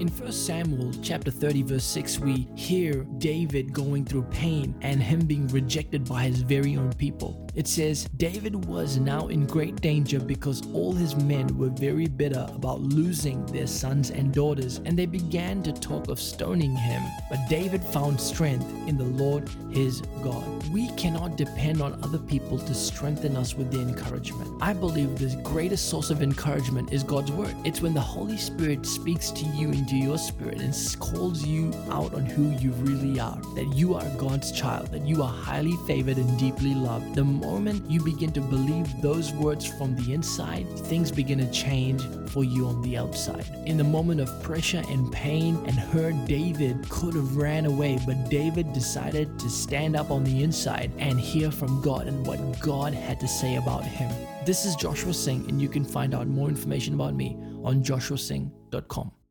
In 1 Samuel chapter 30 verse 6 we hear David going through pain and him being rejected by his very own people. It says David was now in great danger because all his men were very bitter about losing their sons and daughters and they began to talk of stoning him. But David found strength in the Lord his God. We cannot depend on other people to strengthen us with their encouragement. I believe the greatest source of encouragement is God's word. It's when the Holy Spirit speaks to you into your spirit and calls you out on who you really are, that you are God's child, that you are highly favored and deeply loved. The moment you begin to believe those words from the inside, things begin to change for you on the outside. In the moment of pressure and pain and hurt, David could have ran away, but David decided to stand up on the inside and hear from God and what God had to say about him. This is Joshua Singh, and you can find out more information about me on joshuasingh.com.